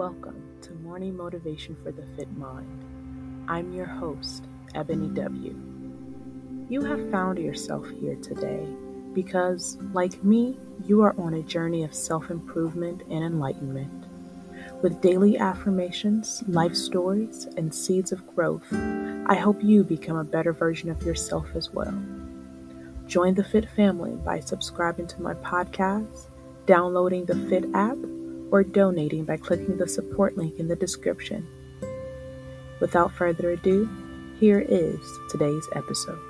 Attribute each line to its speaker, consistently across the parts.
Speaker 1: Welcome to Morning Motivation for the Fit Mind. I'm your host, Ebony W. You have found yourself here today because, like me, you are on a journey of self improvement and enlightenment. With daily affirmations, life stories, and seeds of growth, I hope you become a better version of yourself as well. Join the Fit family by subscribing to my podcast, downloading the Fit app, or donating by clicking the support link in the description. Without further ado, here is today's episode.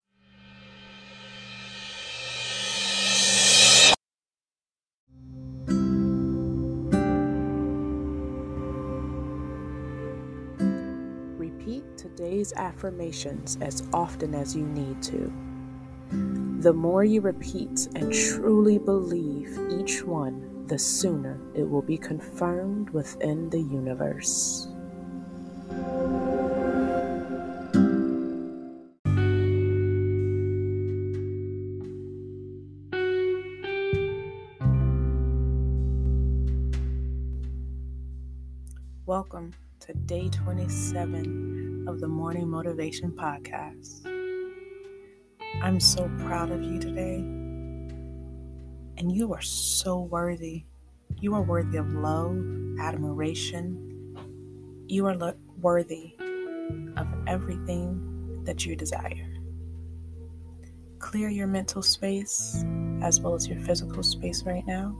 Speaker 1: Repeat today's affirmations as often as you need to. The more you repeat and truly believe each one, the sooner it will be confirmed within the universe. 27 of the Morning Motivation Podcast. I'm so proud of you today, and you are so worthy. You are worthy of love, admiration. You are lo- worthy of everything that you desire. Clear your mental space as well as your physical space right now.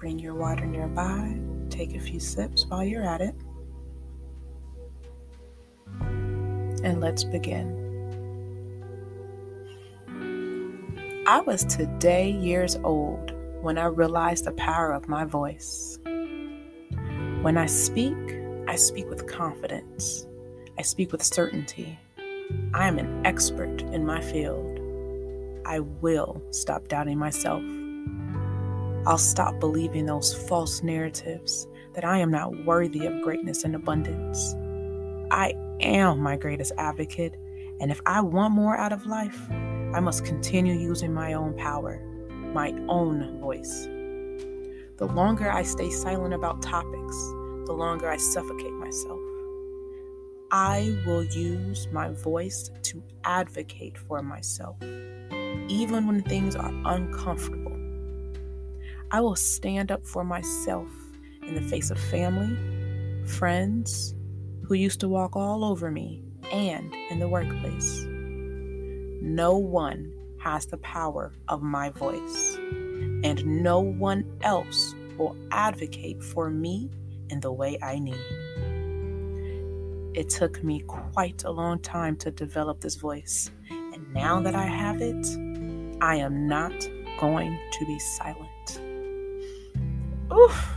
Speaker 1: Bring your water nearby. Take a few sips while you're at it. And let's begin. I was today years old when I realized the power of my voice. When I speak, I speak with confidence. I speak with certainty. I am an expert in my field. I will stop doubting myself. I'll stop believing those false narratives that I am not worthy of greatness and abundance. I am my greatest advocate, and if I want more out of life, I must continue using my own power, my own voice. The longer I stay silent about topics, the longer I suffocate myself. I will use my voice to advocate for myself, even when things are uncomfortable. I will stand up for myself in the face of family, friends who used to walk all over me, and in the workplace. No one has the power of my voice, and no one else will advocate for me in the way I need. It took me quite a long time to develop this voice, and now that I have it, I am not going to be silent. Oof.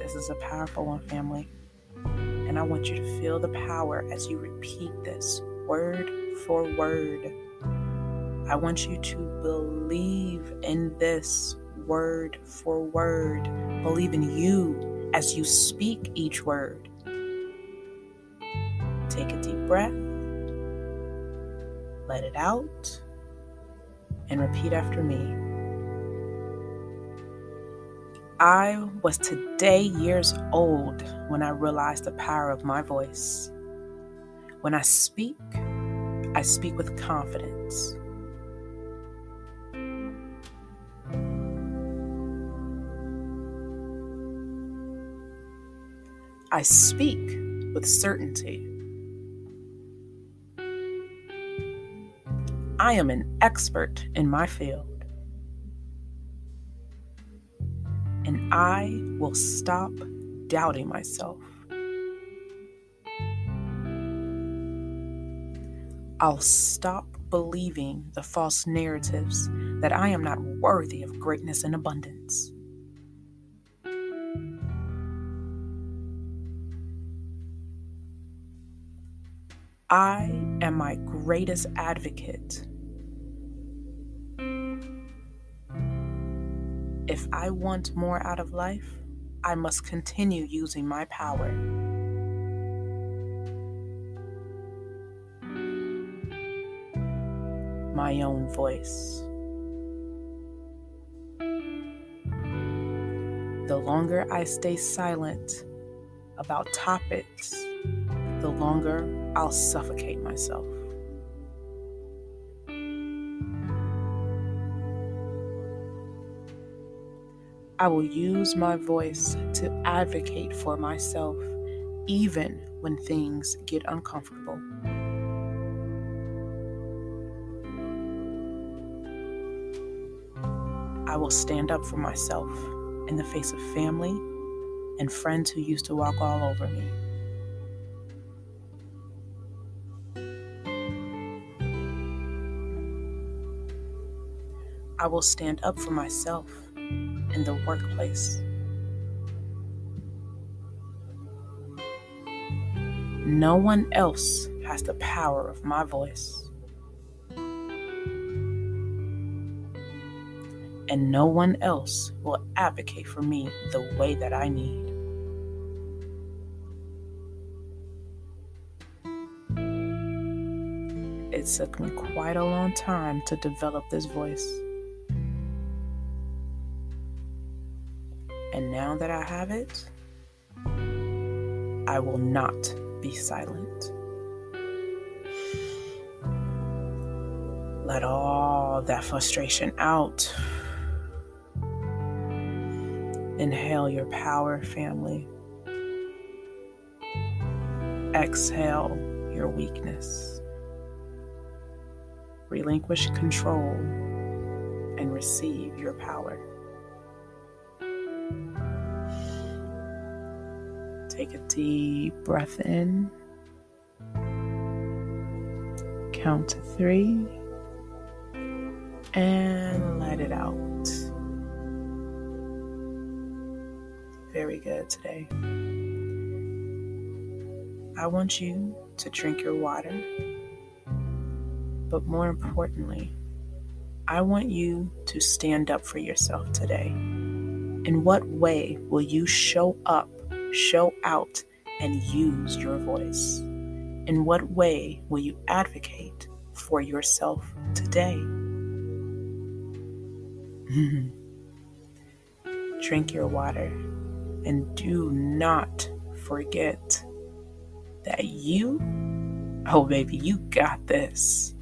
Speaker 1: This is a powerful one, family. And I want you to feel the power as you repeat this word for word. I want you to believe in this word for word. Believe in you as you speak each word. Take a deep breath, let it out, and repeat after me. I was today years old when I realized the power of my voice. When I speak, I speak with confidence. I speak with certainty. I am an expert in my field. And I will stop doubting myself. I'll stop believing the false narratives that I am not worthy of greatness and abundance. I am my greatest advocate. If I want more out of life, I must continue using my power. My own voice. The longer I stay silent about topics, the longer I'll suffocate myself. I will use my voice to advocate for myself, even when things get uncomfortable. I will stand up for myself in the face of family and friends who used to walk all over me. I will stand up for myself in the workplace. No one else has the power of my voice. And no one else will advocate for me the way that I need. It took me quite a long time to develop this voice. And now that I have it, I will not be silent. Let all that frustration out. Inhale your power, family. Exhale your weakness. Relinquish control and receive your power. Take a deep breath in. Count to three. And let it out. Very good today. I want you to drink your water. But more importantly, I want you to stand up for yourself today. In what way will you show up show out and use your voice? In what way will you advocate for yourself today? Drink your water and do not forget that you, oh baby, you got this.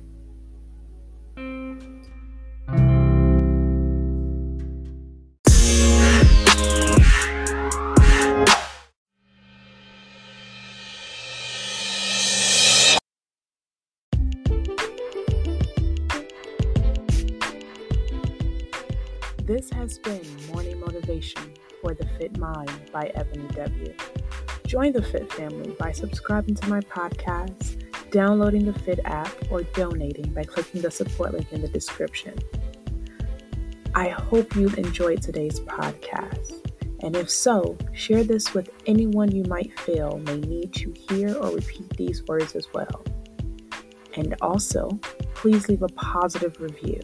Speaker 1: This has been Morning Motivation for the Fit Mind by Ebony W. Join the Fit family by subscribing to my podcast, downloading the Fit app, or donating by clicking the support link in the description. I hope you enjoyed today's podcast. And if so, share this with anyone you might feel may need to hear or repeat these words as well. And also, please leave a positive review